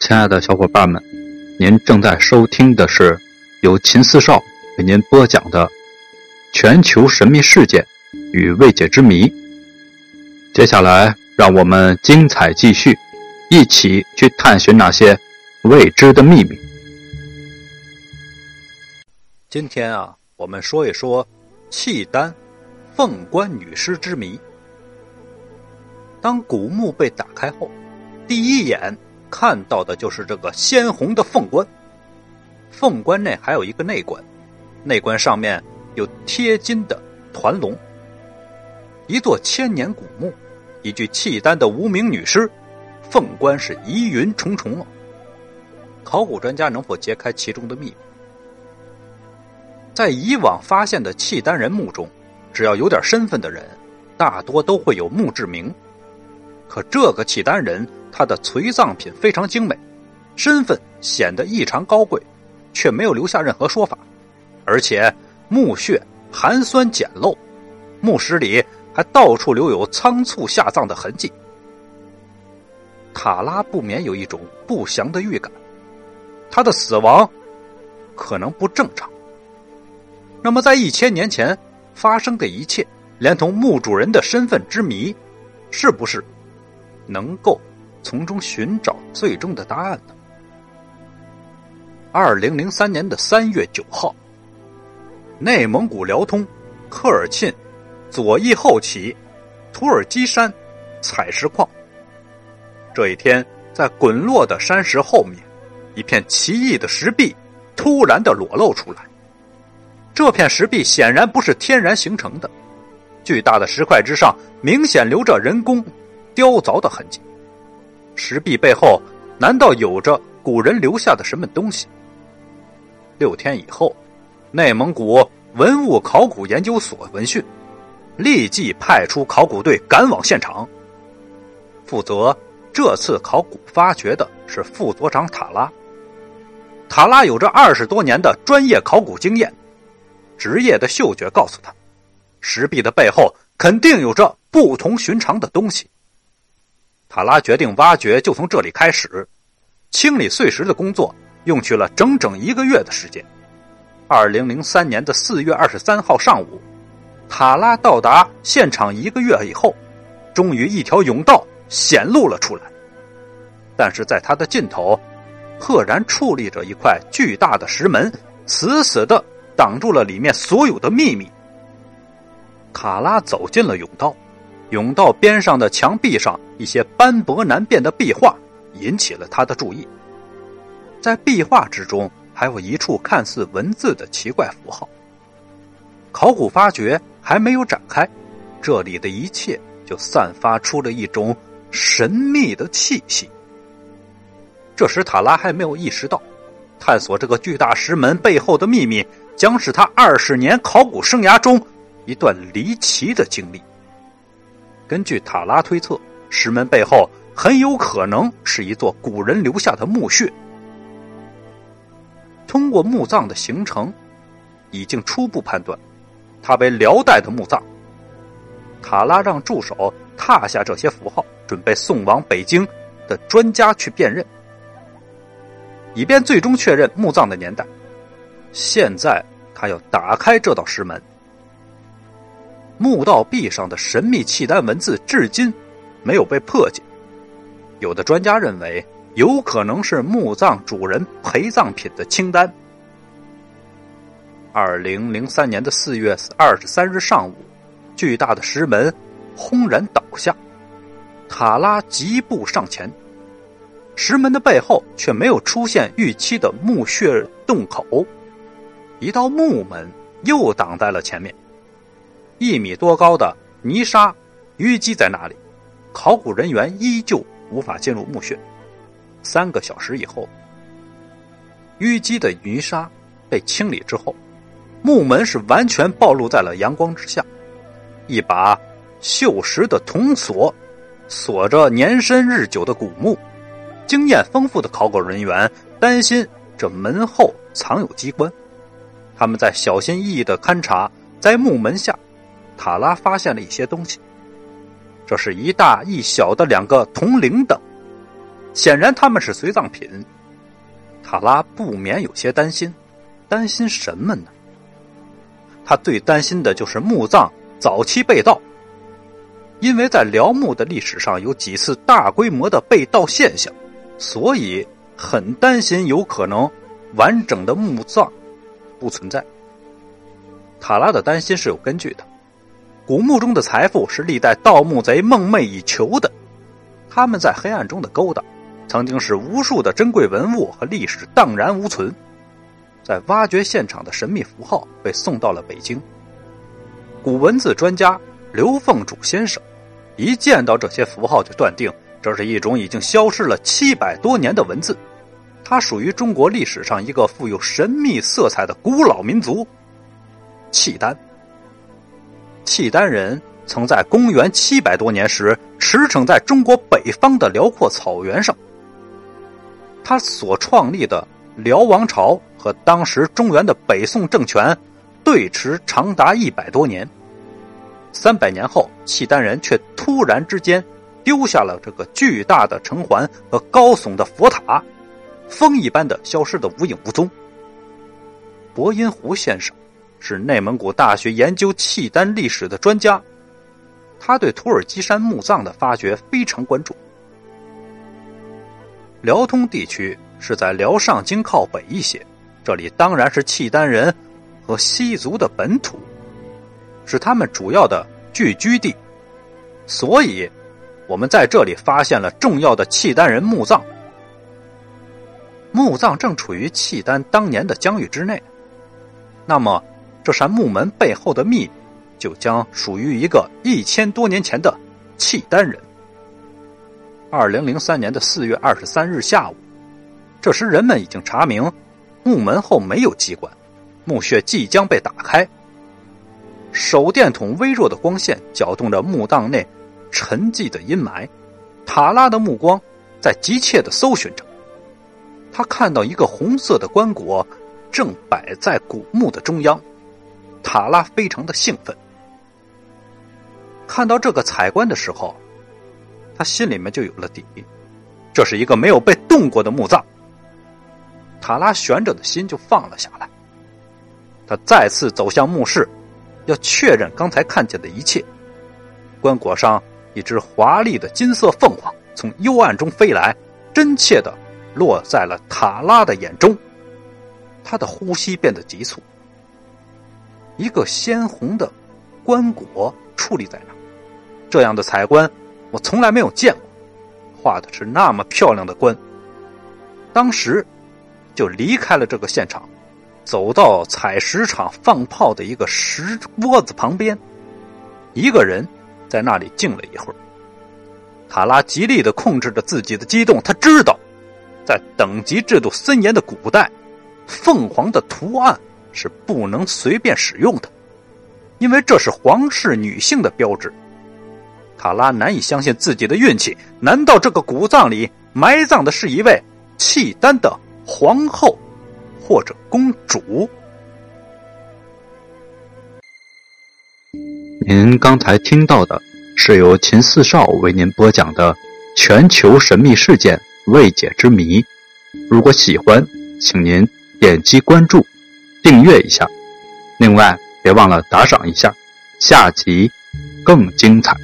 亲爱的小伙伴们，您正在收听的是由秦四少为您播讲的《全球神秘事件与未解之谜》。接下来，让我们精彩继续，一起去探寻那些未知的秘密。今天啊，我们说一说契丹凤冠女尸之谜。当古墓被打开后，第一眼看到的就是这个鲜红的凤冠。凤冠内还有一个内冠，内冠上面有贴金的团龙。一座千年古墓，一具契丹的无名女尸，凤冠是疑云重重啊！考古专家能否揭开其中的秘密？在以往发现的契丹人墓中，只要有点身份的人，大多都会有墓志铭。可这个契丹人，他的随葬品非常精美，身份显得异常高贵，却没有留下任何说法，而且墓穴寒酸简陋，墓室里还到处留有仓促下葬的痕迹。塔拉不免有一种不祥的预感，他的死亡可能不正常。那么，在一千年前发生的一切，连同墓主人的身份之谜，是不是？能够从中寻找最终的答案呢？二零零三年的三月九号，内蒙古辽通科尔沁左翼后旗土耳其山采石矿。这一天，在滚落的山石后面，一片奇异的石壁突然的裸露出来。这片石壁显然不是天然形成的，巨大的石块之上明显留着人工。雕凿的痕迹，石壁背后难道有着古人留下的什么东西？六天以后，内蒙古文物考古研究所闻讯，立即派出考古队赶往现场。负责这次考古发掘的是副所长塔拉。塔拉有着二十多年的专业考古经验，职业的嗅觉告诉他，石壁的背后肯定有着不同寻常的东西。塔拉决定挖掘就从这里开始，清理碎石的工作用去了整整一个月的时间。二零零三年的四月二十三号上午，塔拉到达现场一个月以后，终于一条甬道显露了出来。但是在它的尽头，赫然矗立着一块巨大的石门，死死的挡住了里面所有的秘密。塔拉走进了甬道。甬道边上的墙壁上一些斑驳难辨的壁画引起了他的注意，在壁画之中还有一处看似文字的奇怪符号。考古发掘还没有展开，这里的一切就散发出了一种神秘的气息。这时塔拉还没有意识到，探索这个巨大石门背后的秘密将是他二十年考古生涯中一段离奇的经历。根据塔拉推测，石门背后很有可能是一座古人留下的墓穴。通过墓葬的形成，已经初步判断，它为辽代的墓葬。塔拉让助手踏下这些符号，准备送往北京的专家去辨认，以便最终确认墓葬的年代。现在，他要打开这道石门。墓道壁上的神秘契丹文字至今没有被破解。有的专家认为，有可能是墓葬主人陪葬品的清单。二零零三年的四月二十三日上午，巨大的石门轰然倒下，塔拉疾步上前，石门的背后却没有出现预期的墓穴洞口，一道木门又挡在了前面。一米多高的泥沙淤积在那里，考古人员依旧无法进入墓穴。三个小时以后，淤积的泥沙被清理之后，木门是完全暴露在了阳光之下。一把锈蚀的铜锁锁着年深日久的古墓。经验丰富的考古人员担心这门后藏有机关，他们在小心翼翼的勘察，在木门下。塔拉发现了一些东西，这是一大一小的两个铜铃铛，显然他们是随葬品。塔拉不免有些担心，担心什么呢？他最担心的就是墓葬早期被盗，因为在辽墓的历史上有几次大规模的被盗现象，所以很担心有可能完整的墓葬不存在。塔拉的担心是有根据的，古墓中的财富是历代盗墓贼梦寐以求的，他们在黑暗中的勾当，曾经使无数的珍贵文物和历史荡然无存。在挖掘现场的神秘符号被送到了北京。古文字专家刘凤主先生一见到这些符号，就断定这是一种已经消失了七百多年的文字，它属于中国历史上一个富有神秘色彩的古老民族。契丹，契丹人曾在公元七百多年时驰骋在中国北方的辽阔草原上。他所创立的辽王朝和当时中原的北宋政权对持长达一百多年。三百年后，契丹人却突然之间丢下了这个巨大的城环和高耸的佛塔，风一般的消失的无影无踪。伯音湖先生。是内蒙古大学研究契丹历史的专家，他对土尔基山墓葬的发掘非常关注。辽通地区是在辽上京靠北一些，这里当然是契丹人和西族的本土，是他们主要的聚居地，所以，我们在这里发现了重要的契丹人墓葬。墓葬正处于契丹当年的疆域之内，那么。这扇木门背后的秘密，就将属于一个一千多年前的契丹人。二零零三年的四月二十三日下午，这时人们已经查明，木门后没有机关，墓穴即将被打开。手电筒微弱的光线搅动着墓葬内沉寂的阴霾，塔拉的目光在急切的搜寻着，他看到一个红色的棺椁正摆在古墓的中央。塔拉非常的兴奋，看到这个彩棺的时候，他心里面就有了底，这是一个没有被动过的墓葬。塔拉悬着的心就放了下来，他再次走向墓室，要确认刚才看见的一切。棺椁上一只华丽的金色凤凰从幽暗中飞来，真切的落在了塔拉的眼中，他的呼吸变得急促。一个鲜红的棺椁矗立在那这样的彩棺我从来没有见过，画的是那么漂亮的棺。当时就离开了这个现场，走到采石场放炮的一个石窝子旁边，一个人在那里静了一会儿。塔拉极力的控制着自己的激动，他知道，在等级制度森严的古代，凤凰的图案。是不能随便使用的，因为这是皇室女性的标志。卡拉难以相信自己的运气，难道这个古葬里埋葬的是一位契丹的皇后或者公主？您刚才听到的是由秦四少为您播讲的全球神秘事件未解之谜。如果喜欢，请您点击关注。订阅一下，另外别忘了打赏一下，下集更精彩。